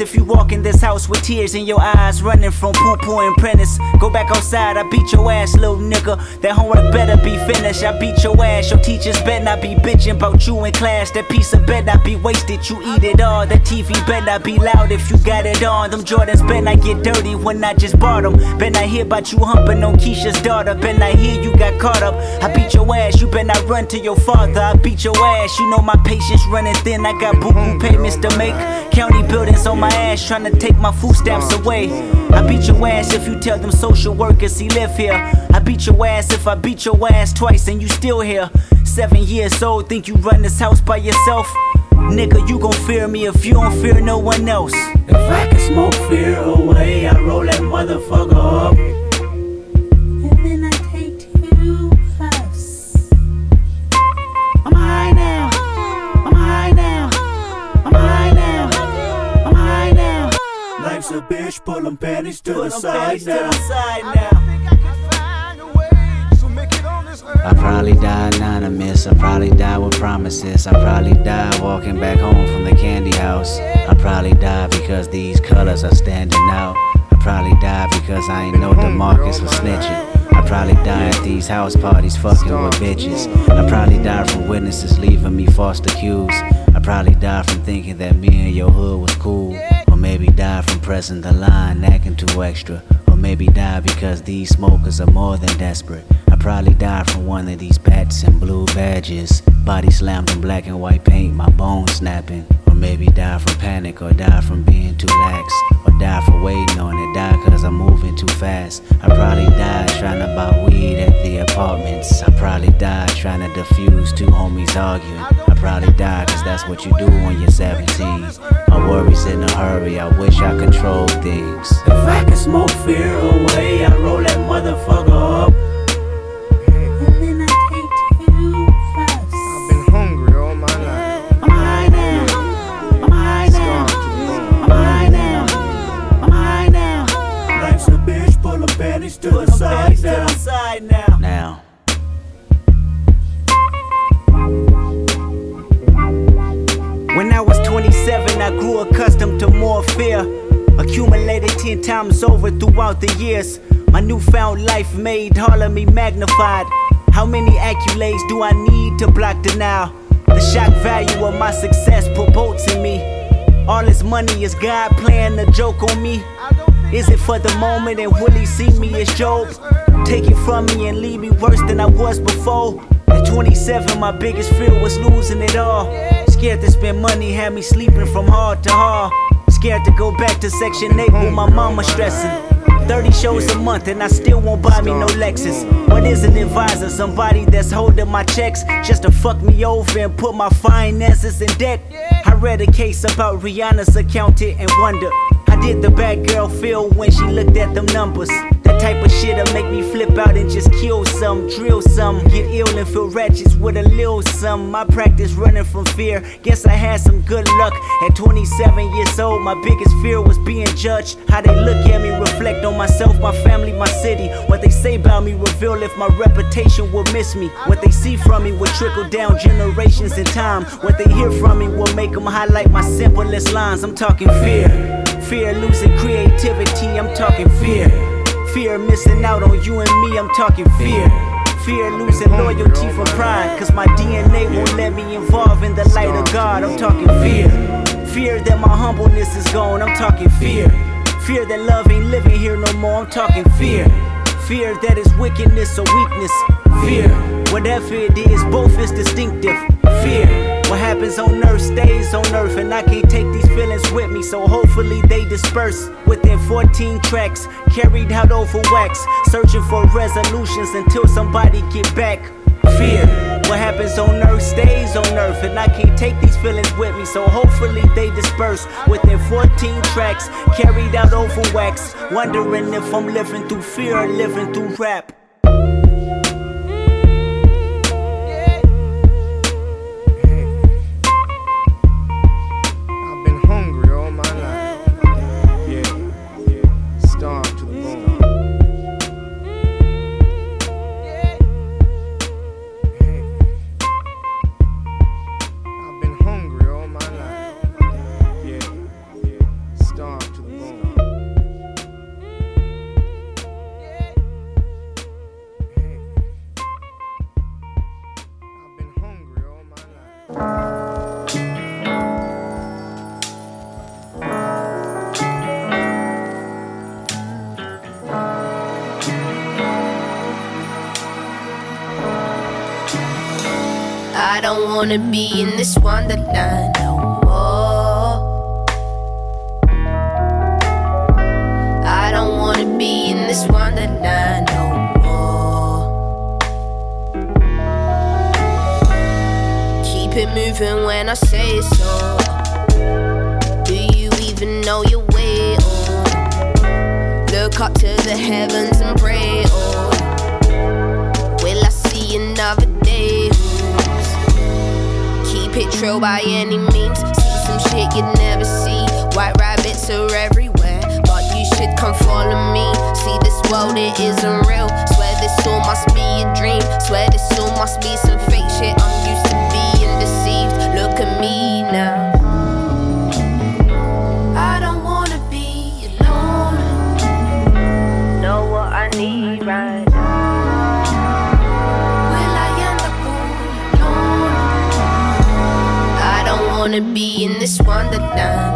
If you walk in this house with tears in your eyes, running from poo poo and prentice. Go back outside, I beat your ass, little nigga. That homework be. I beat your ass, your teachers better not be bitching about you in class. That piece of better not be wasted, you eat it all. That TV better not be loud if you got it on. Them Jordans better not get dirty when I just bought them. Better not hear about you humping on Keisha's daughter. Better not hear you got caught up. I beat your ass, you better not run to your father. I beat your ass, you know my patience running thin. I got boo boo payments to make. County buildings on my ass, trying to take my food stamps away. I beat your ass if you tell them social workers he live here. I beat your ass if I beat your ass twice and you still here. Seven years old, think you run this house by yourself? Nigga, you gon' fear me if you don't fear no one else. If I can smoke fear away, I roll that motherfucker up. And then I take two puffs. I'm high now. I'm high now. I'm high now. I'm high now. Life's a bitch, pull them panties to the side now. I probably die anonymous. I probably die with promises. I probably die walking back home from the candy house. I probably die because these colors are standing out. I probably die because I ain't know the DeMarcus was snitching. I probably die at these house parties fucking with bitches. I probably die from witnesses leaving me false accused. I probably die from thinking that me and your hood was cool. Or maybe die from pressing the line, acting too extra. Or maybe die because these smokers are more than desperate. Probably die from one of these bats and blue badges. Body slammed in black and white paint, my bones snapping. Or maybe die from panic, or die from being too lax. Or die for waiting on it, die cause I'm moving too fast. I probably died trying to buy weed at the apartments. I probably died trying to defuse two homies arguing. I probably died cause that's what you do when you're 17. My worries in a hurry, I wish I controlled things. If I can smoke fear away, I roll that motherfucker up. Fear. Accumulated 10 times over throughout the years. My newfound life made all of me magnified. How many accolades do I need to block denial? The shock value of my success promotes in me. All this money is God playing a joke on me. Is it for the moment and will he see me as Job? Take it from me and leave me worse than I was before. At 27, my biggest fear was losing it all. Scared to spend money, had me sleeping from hard to hard. Scared to go back to Section 8 with my mama stressing. 30 shows a month and I still won't buy me no Lexus. What is an advisor? Somebody that's holding my checks just to fuck me over and put my finances in debt. I read a case about Rihanna's accountant and wonder how did the bad girl feel when she looked at them numbers? That type of shit'll make me flip out and just kill some, drill some, get ill and feel ratchets with a little some. My practice running from fear. Guess I had some good luck. At 27 years old, my biggest fear was being judged. How they look at me, reflect on myself, my family, my city. What they say about me reveal if my reputation will miss me. What they see from me will trickle down generations in time. What they hear from me will make them highlight my simplest lines. I'm talking fear. Fear losing creativity, I'm talking fear. Fear missing out on you and me, I'm talking fear. Fear losing loyalty from pride, cause my DNA won't let me involve in the light of God, I'm talking fear. Fear that my humbleness is gone, I'm talking fear. Fear that love ain't living here no more, I'm talking fear. Fear that is wickedness or weakness. Fear, whatever it is, both is distinctive. Fear, what happens on earth stays on earth, and I can't take these feelings with me, so hopefully they disperse. Within 14 tracks, carried out over wax, searching for resolutions until somebody get back. Fear, what happens on earth stays on earth, and I can't take these feelings with me, so hopefully they disperse. Within 14 tracks, carried out over wax, wondering if I'm living through fear or living through rap. Wanna be in this wonderland no more. I don't wanna be in this wonderland no more. Keep it moving when I say so. Do you even know your way? Oh, look up to the heavens and pray. Oh, Keep it true by any means. See some shit you'd never see. White rabbits are everywhere, but you should come follow me. See this world, it isn't real. Swear this all must be a dream. Swear this all must be some fake shit. I'm used to being deceived. Look at me wanna be in this wonderland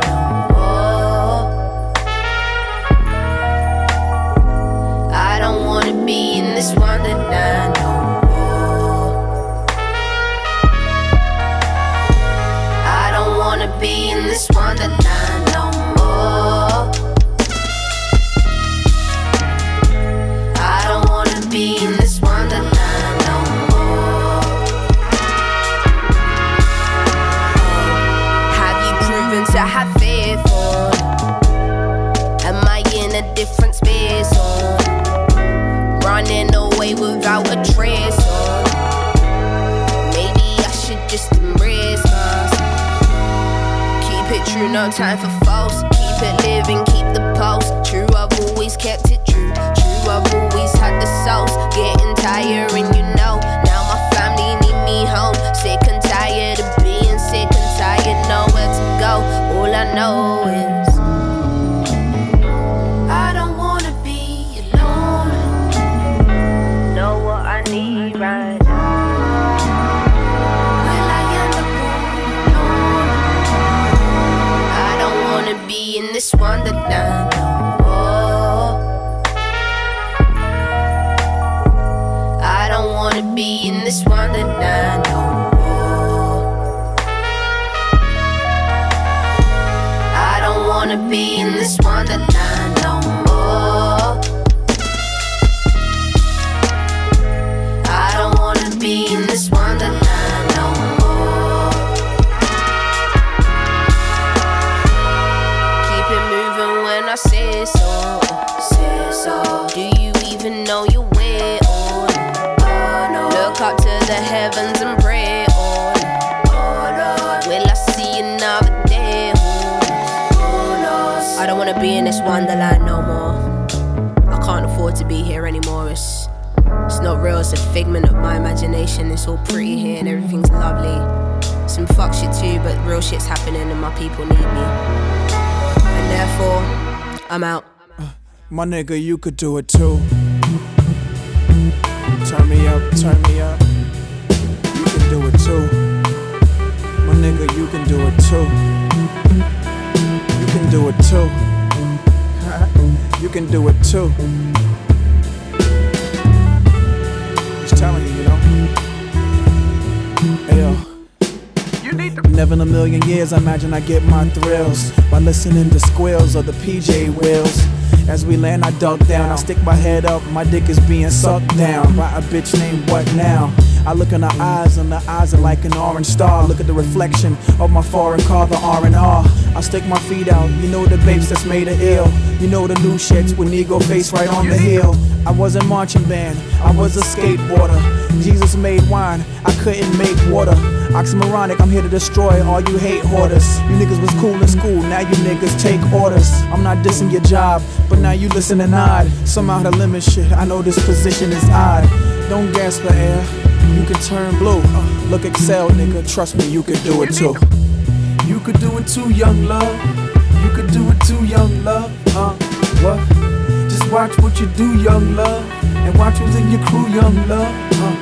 be in this wonderland no more. I don't wanna be in this wonderland real, it's a figment of my imagination. It's all pretty here and everything's lovely. Some fuck shit too, but real shit's happening and my people need me. And therefore, I'm out. My nigga, you could do it too. Turn me up, turn me up. You can do it too. My nigga, you can do it too. You can do it too. you can do it too. Never in a million years, I imagine I get my thrills by listening to squeals of the PJ wheels. As we land, I duck down. I stick my head up, my dick is being sucked down by a bitch named What Now? I look in her eyes, and the eyes are like an orange star. Look at the reflection of my foreign car, the R&R. I stick my feet out, you know the babes that's made her ill. You know the new shits with Negro face right on the hill. I wasn't marching band, I was a skateboarder. Jesus made wine, I couldn't make water. Oxymoronic, I'm here to destroy all you hate hoarders. You niggas was cool in school, now you niggas take orders. I'm not dissing your job, but now you listen and nod. Somehow the limit shit, I know this position is odd. Don't gasp for air, you can turn blue. Uh, look, Excel, nigga, trust me, you can do it too. You could do it too, young love. You could do it too, young love. Uh, what? Just watch what you do, young love. And watch who's in your crew, young love. Uh,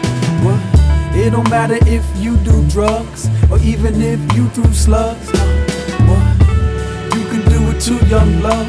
what? It don't matter if you do drugs or even if you threw slugs. Uh, what? You can do it too, young love.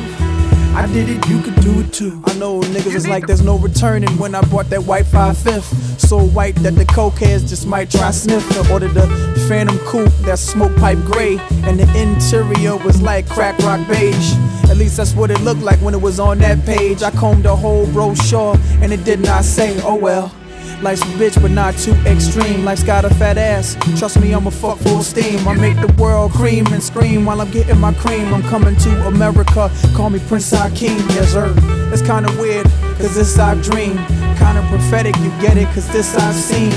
I did it, you could do it too. I know niggas is like there's no returning when I bought that white 5 5th. So white that the cokeheads just might try sniffing. Ordered the Phantom Coupe, that smoke pipe gray. And the interior was like crack rock beige. At least that's what it looked like when it was on that page. I combed the whole brochure and it did not say, oh well. Life's a bitch, but not too extreme. Life's got a fat ass. Trust me, I'm a fuck full steam. I make the world cream and scream while I'm getting my cream. I'm coming to America. Call me Prince Akeem. Yes, sir. It's kinda weird, cause this our dream. Kinda prophetic, you get it, cause this I've seen.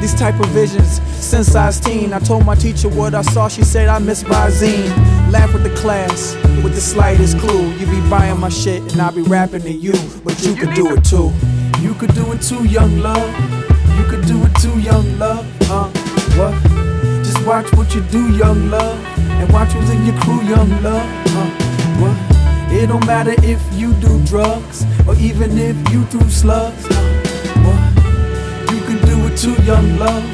These type of visions since I was teen. I told my teacher what I saw. She said I miss Visine. Laugh with the class with the slightest clue. You be buying my shit and I be rapping to you, but you could do it too. You could do it too, young love. You could do it too, young love. Uh, what? Just watch what you do, young love. And watch who's in your crew, young love. Uh, what? It don't matter if you do drugs or even if you do slugs. What? You could do it too, young love.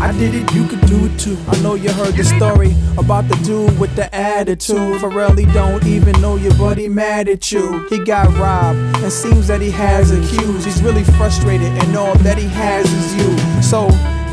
I did it, you could do it too. I know you heard the story about the dude with the attitude. Pharrell, he don't even know you, but he mad at you. He got robbed, and seems that he has accused. He's really frustrated, and all that he has is you. So,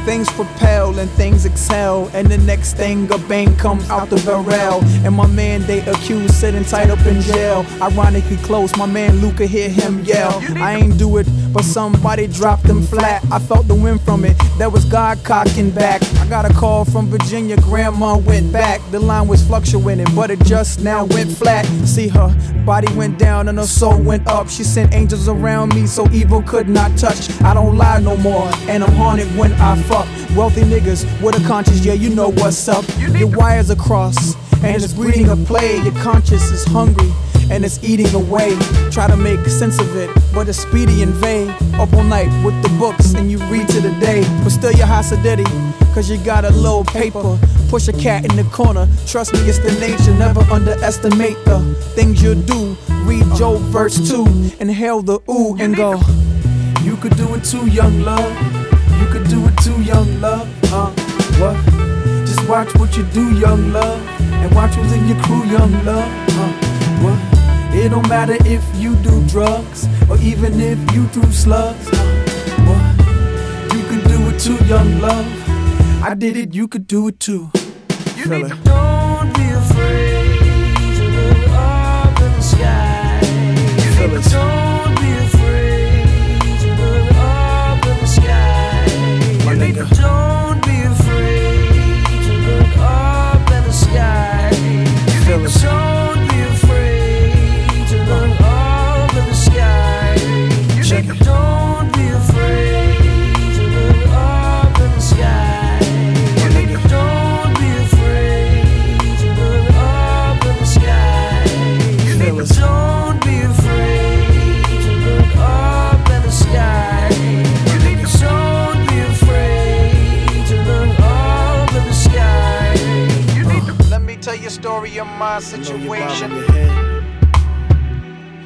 Things propel and things excel, and the next thing a bang comes out the barrel. And my man they accused sitting tight up in jail. Ironically close, my man Luca hear him yell. I ain't do it, but somebody dropped him flat. I felt the wind from it, that was God cocking back. I got a call from Virginia, grandma went back. The line was fluctuating, but it just now went flat. See her body went down and her soul went up. She sent angels around me so evil could not touch. I don't lie no more, and I'm haunted when I fuck. Wealthy niggas with a conscience, yeah, you know what's up. Your wires are crossed, and it's breeding a plague. Your conscience is hungry, and it's eating away. Try to make sense of it, but it's speedy and vague. Up all night with the books, and you read to the day. But still, you're cause you got a little paper. Push a cat in the corner, trust me, it's the nature. Never underestimate the things you do. Read Job verse 2, inhale the ooh, and go. You could do it too, young love. You could do it too, young love. Uh, what? Just watch what you do, young love. And watch who's in your crew, young love. Uh, what? It don't matter if you do drugs or even if you do slugs. Uh, what? You could do it too, young love. I did it, you could do it too. You it. Don't be my situation.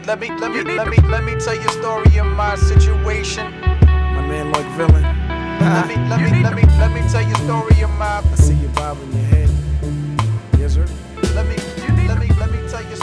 Let me, let me, let me, let me tell you a story of my situation. My man, like villain. Let me, let me, let me, let me tell you a story of my. I see you bobbing your head. Yes, sir. Let me, let me, let me tell you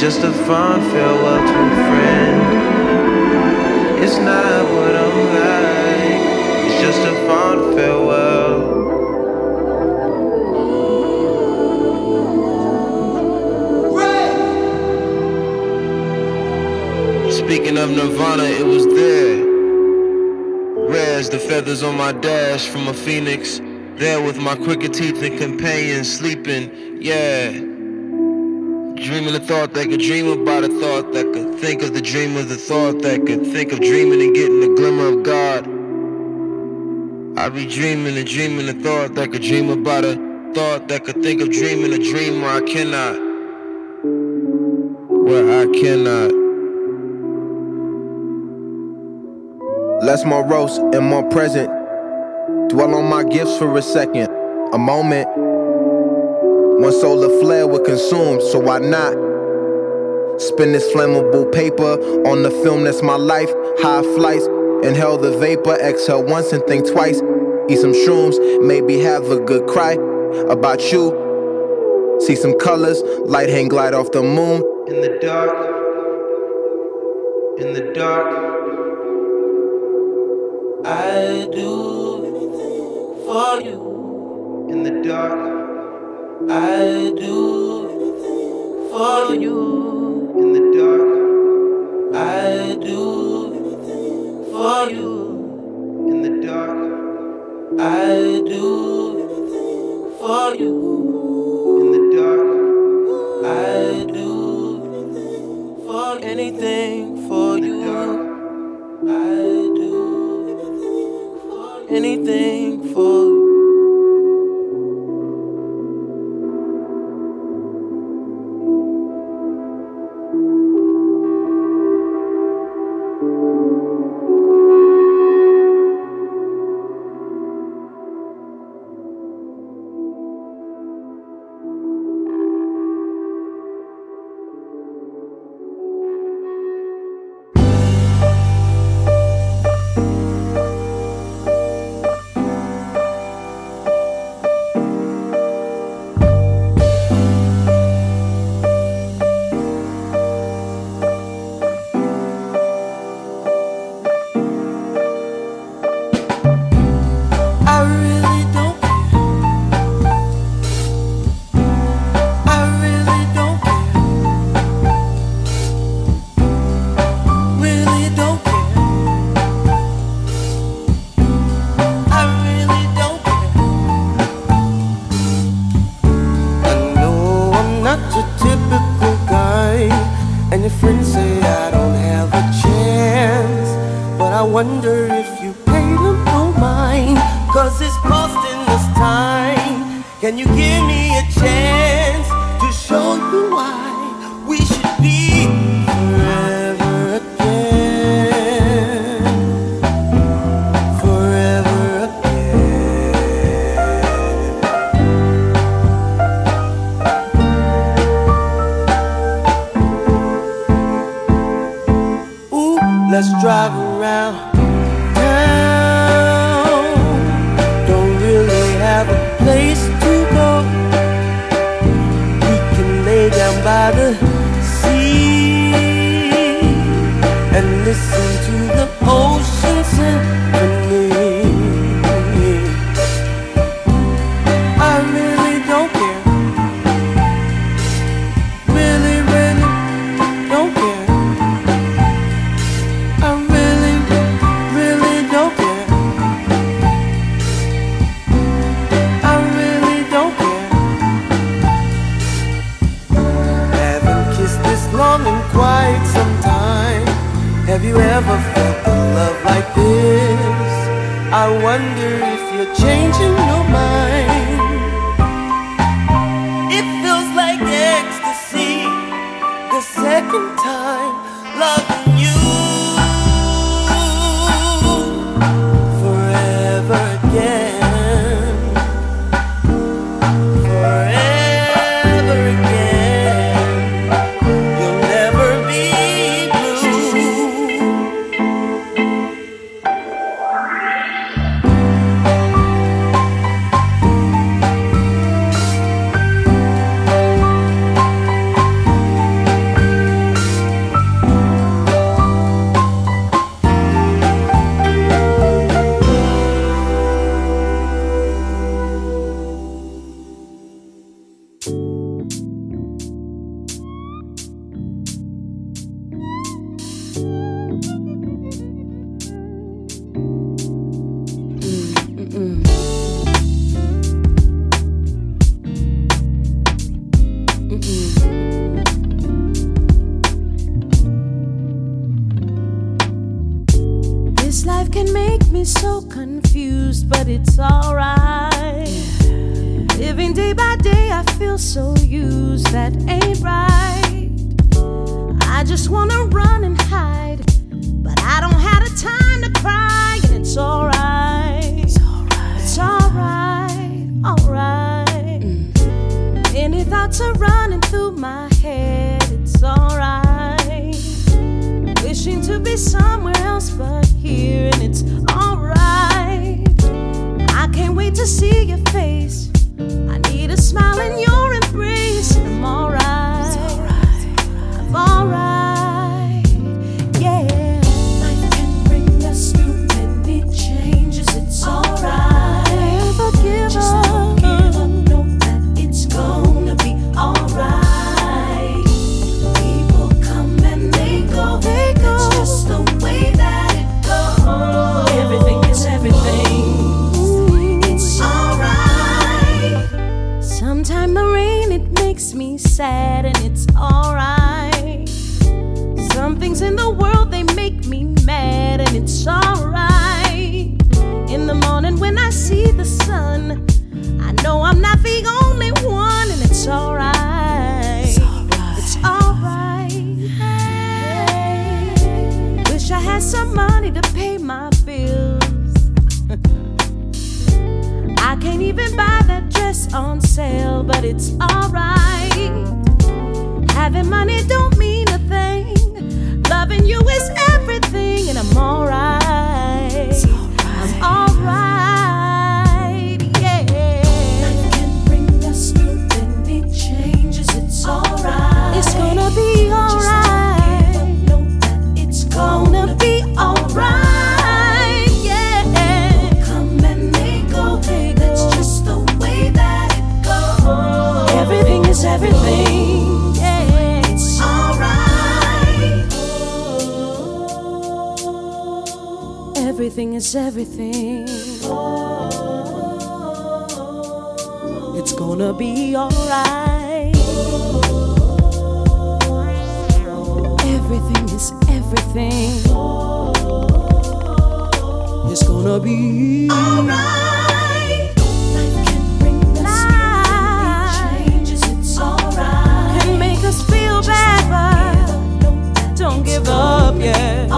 It's just a fond farewell to a friend. It's not what I'm like. It's just a fond farewell. Speaking of Nirvana, it was there. Rare the feathers on my dash from a phoenix. There with my crooked teeth and companions sleeping, yeah. Dreaming the thought that could dream about a thought that could think of the dream of the thought that could think of dreaming and getting the glimmer of God. I be dreaming and dreaming the thought that could dream about a thought that could think of dreaming a dream where I cannot. Where I cannot. Less morose and more present. Dwell on my gifts for a second, a moment. One solar flare would consume, so why not? Spin this flammable paper on the film that's my life. High flights, inhale the vapor, exhale once and think twice. Eat some shrooms, maybe have a good cry about you. See some colors, light hang glide off the moon. In the dark, in the dark, I do for you. In the dark, I do for you. In the dark, I do for you. In the dark, I do for you. In the dark, I do anything for anything for you. I do anything for you. Everything is everything. It's gonna be alright. Everything is everything. It's gonna be alright. Us feel bad, don't give up yet.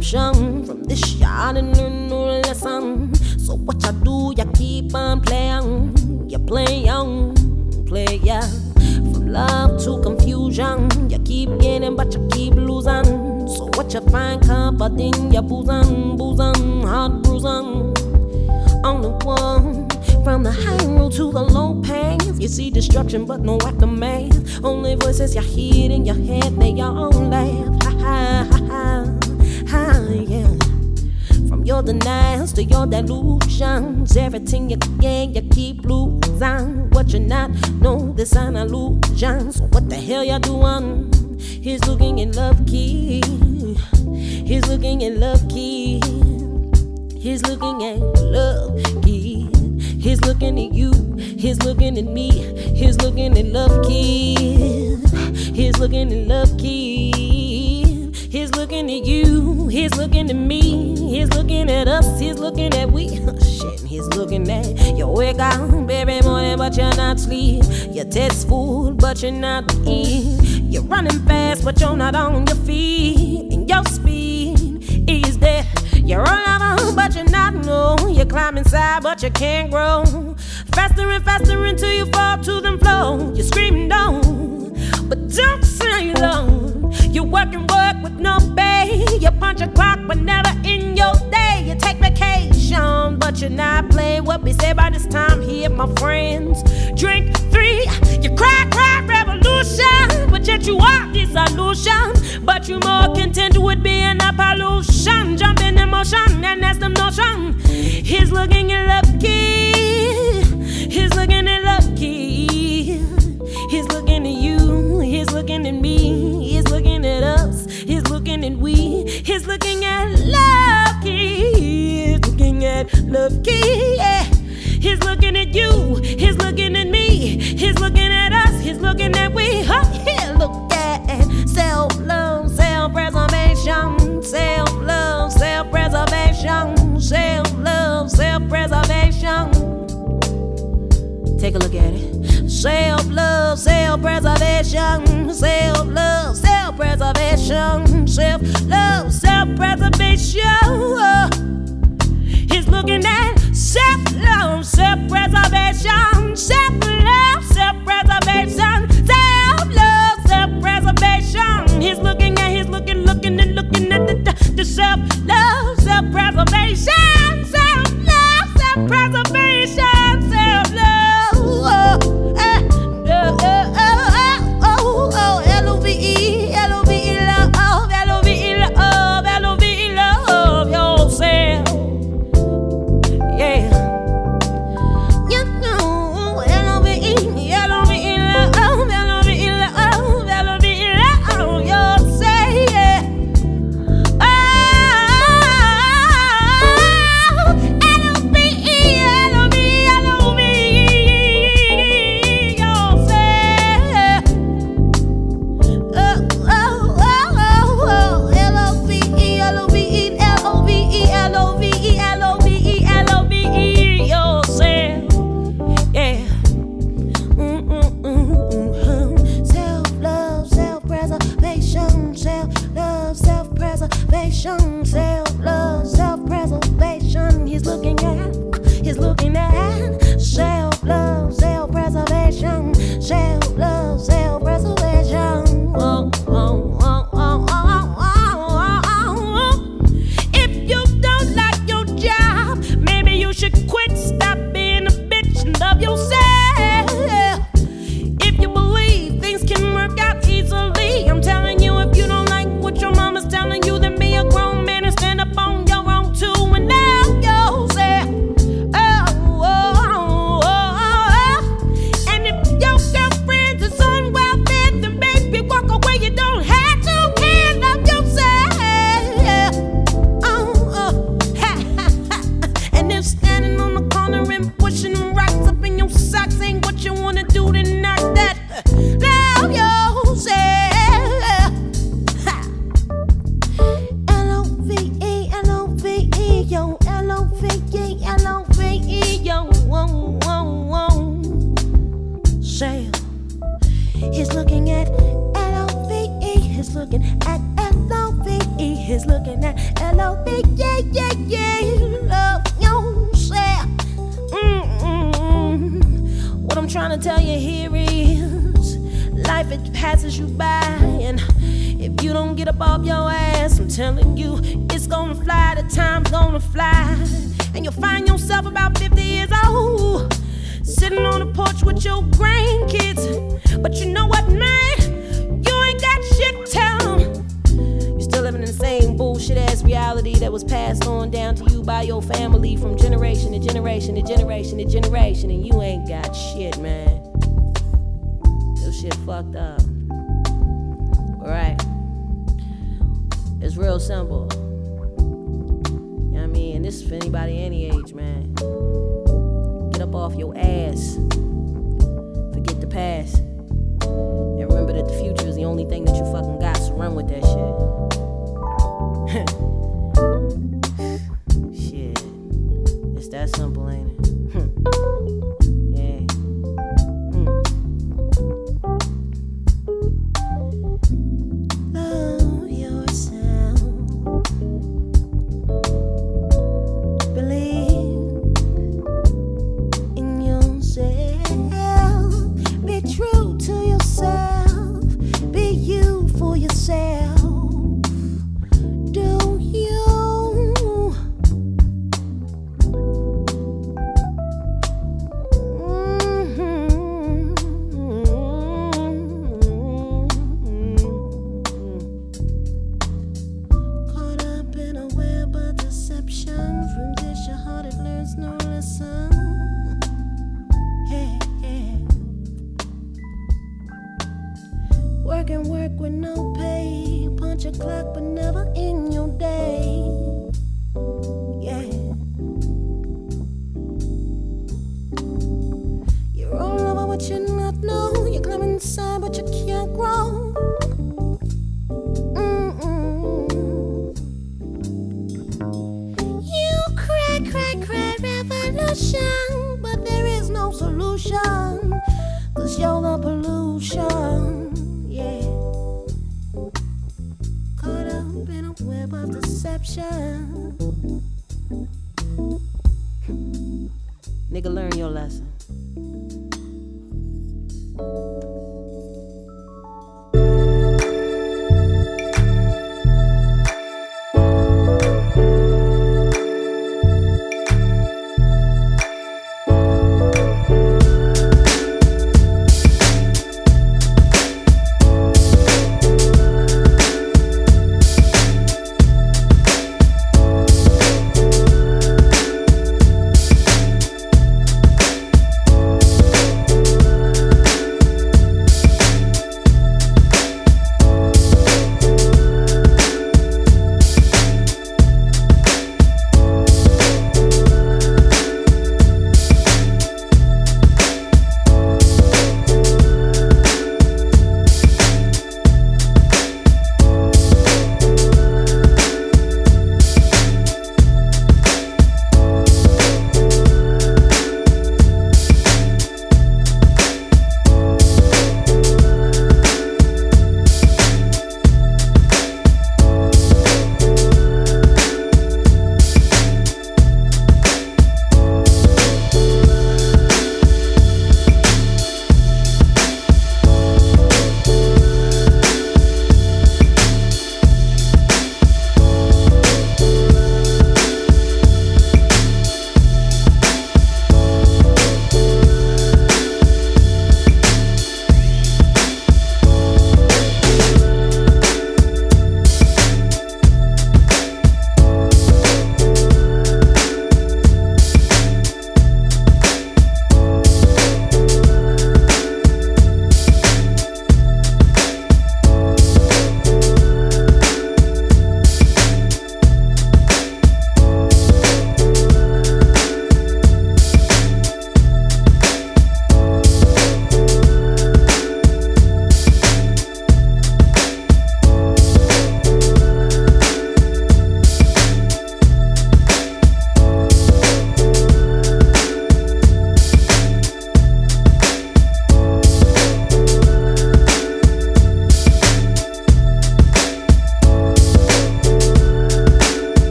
J'en you it.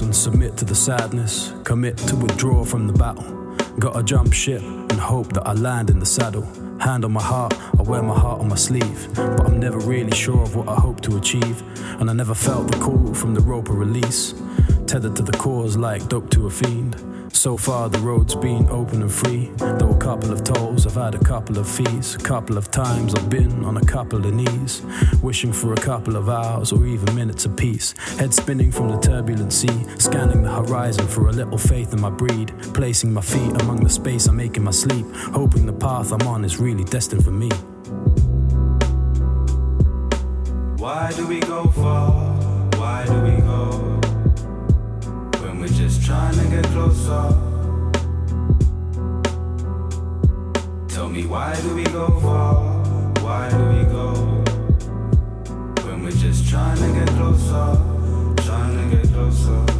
And submit to the sadness. Commit to withdraw from the battle. Gotta jump ship and hope that I land in the saddle. Hand on my heart, I wear my heart on my sleeve. But I'm never really sure of what I hope to achieve. And I never felt the call from the rope of release. Tethered to the cause like dope to a fiend. So far, the road's been open and free. Though a couple of tolls, I've had a couple of fees. A couple of times I've been on a couple of knees. Wishing for a couple of hours or even minutes of peace. Head spinning from the turbulent sea. Scanning the horizon for a little faith in my breed. Placing my feet among the space I make in my sleep. Hoping the path I'm on is really destined for me. Why do we go far? Get closer. Tell me why do we go far? Why do we go? When we're just trying to get closer. Trying to get closer.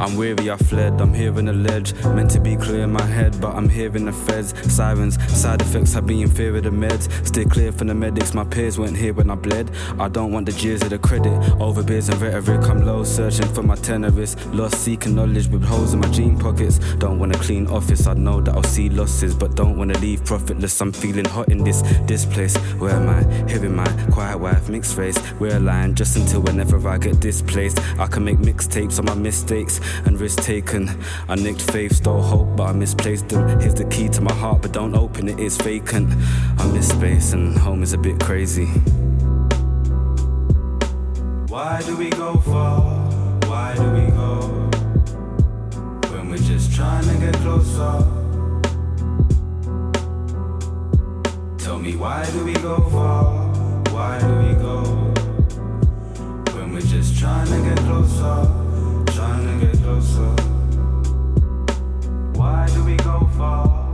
I'm weary, I fled, I'm hearing a ledge. Meant to be clear in my head, but I'm hearing the feds. Sirens, side effects, I be in fear of the meds. Stay clear from the medics, my peers weren't here when I bled. I don't want the jeers of the credit. Over beers and rhetoric, I'm low, searching for my tenorist. Lost, seeking knowledge with holes in my jean pockets. Don't want a clean office, I know that I'll see losses, but don't wanna leave profitless. I'm feeling hot in this, this place. Where am I? Here in my quiet wife, mixed race. We're aligned just until whenever I get displaced. I can make mixtapes on my mistakes and risk taken. I nicked faith, stole hope, but I misplaced them. Here's the key to my heart, but don't open it, it's vacant. I miss space, and home is a bit crazy. Why do we go far? Why do we go? When we're just trying to get closer. Tell me why do we go far? Why do we go? When we're just trying to get closer. Closer. Why do we go far?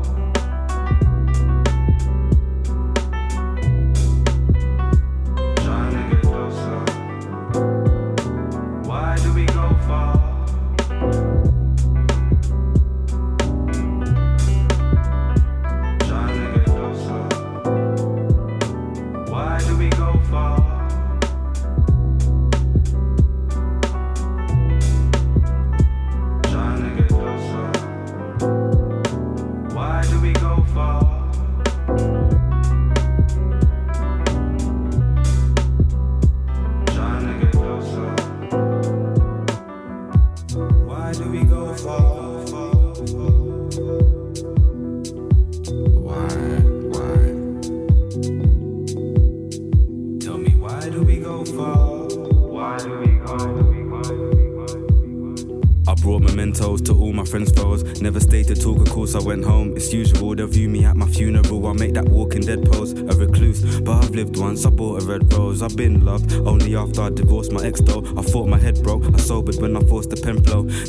I divorced my ex though. I thought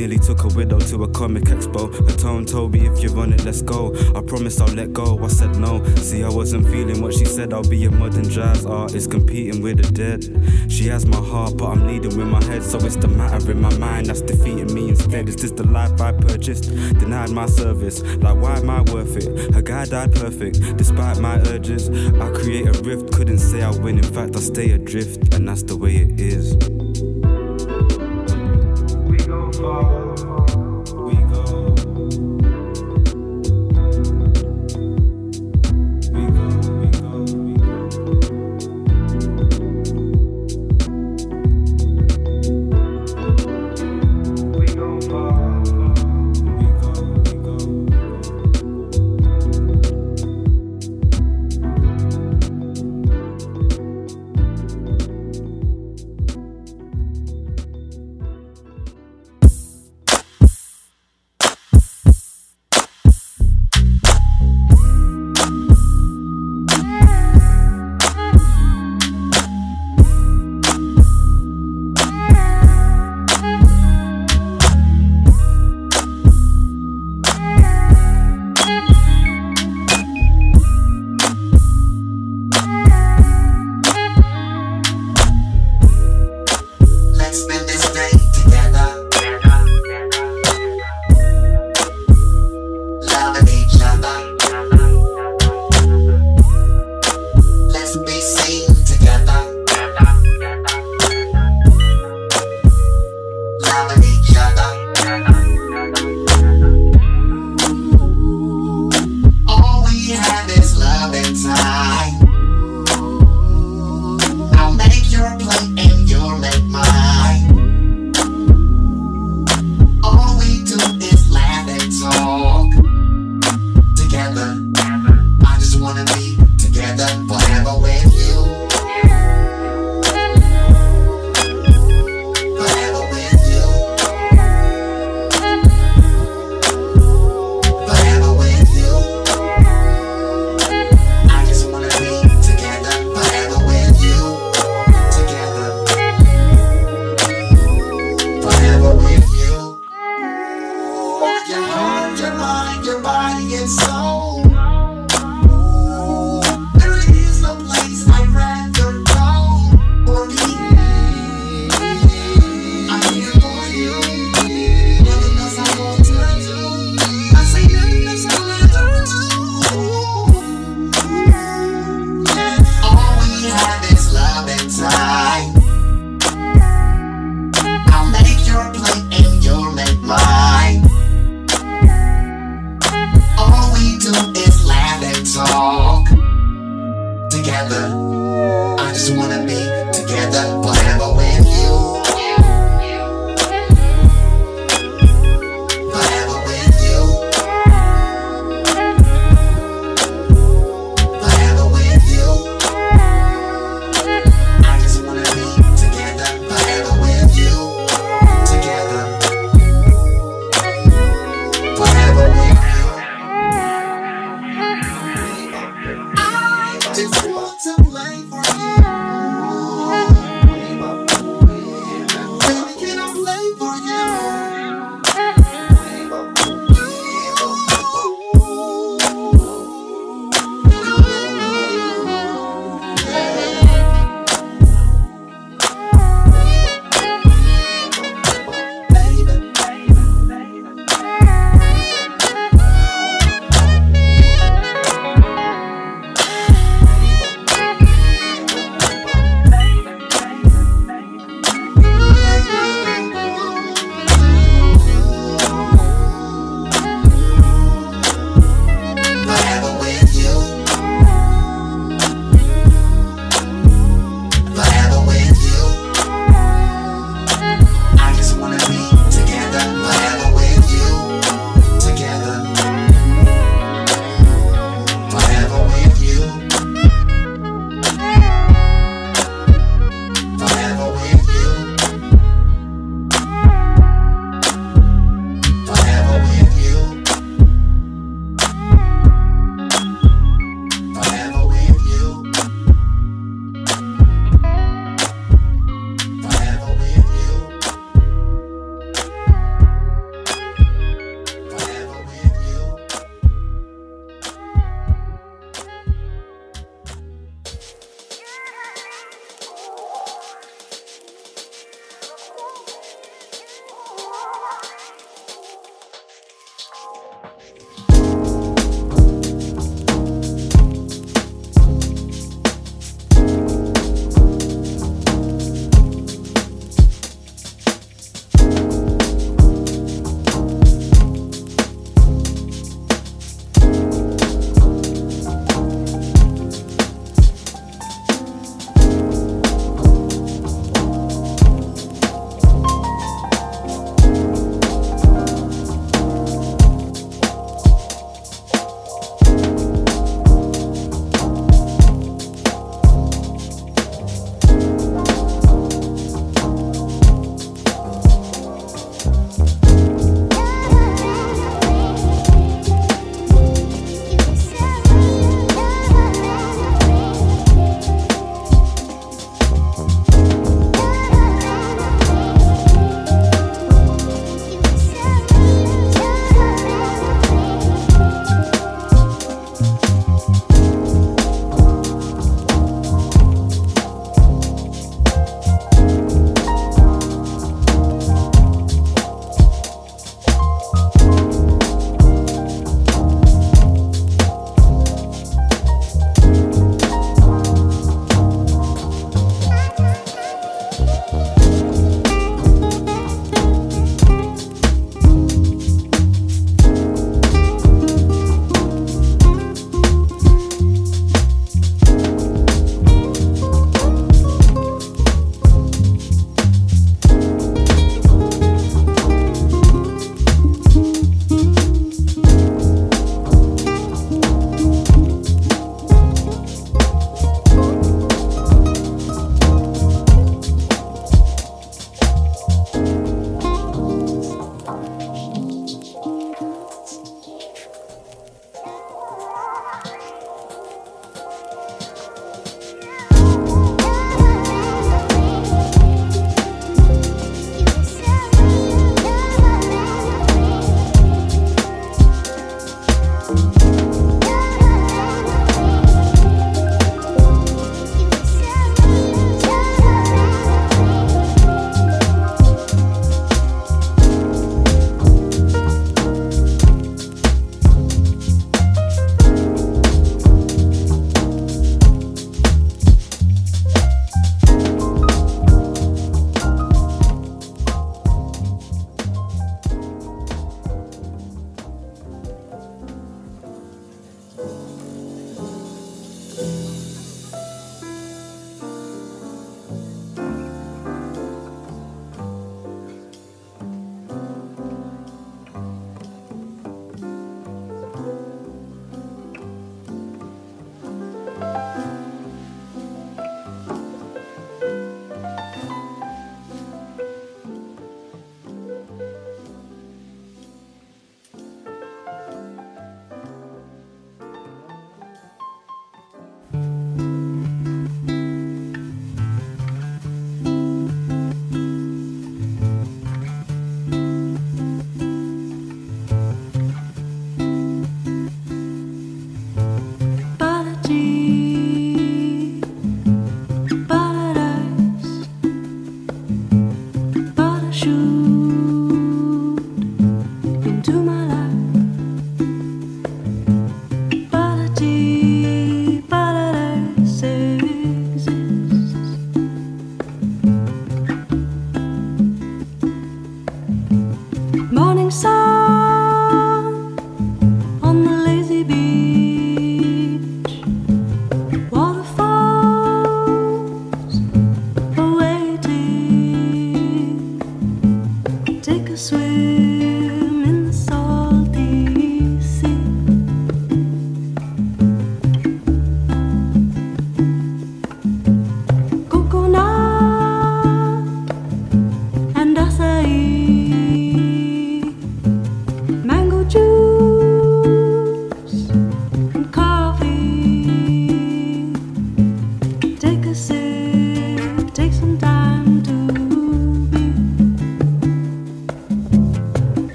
Nearly took a widow to a comic expo. Her tone told me if you're on it, let's go. I promised I'll let go. I said no. See, I wasn't feeling what she said. I'll be a modern jazz artist competing with the dead. She has my heart, but I'm leading with my head. So it's the matter in my mind that's defeating me instead. Is this the life I purchased? Denied my service. Like, why am I worth it? Her guy died perfect. Despite my urges, I create a rift. Couldn't say I win. In fact, I stay adrift. And that's the way it is.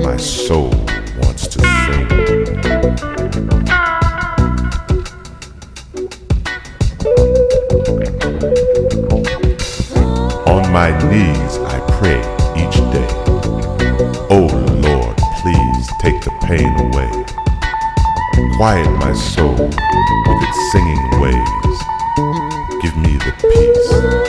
my soul wants to sing. On my knees I pray each day. Oh Lord, please take the pain away. Quiet my soul with its singing ways. Give me the peace.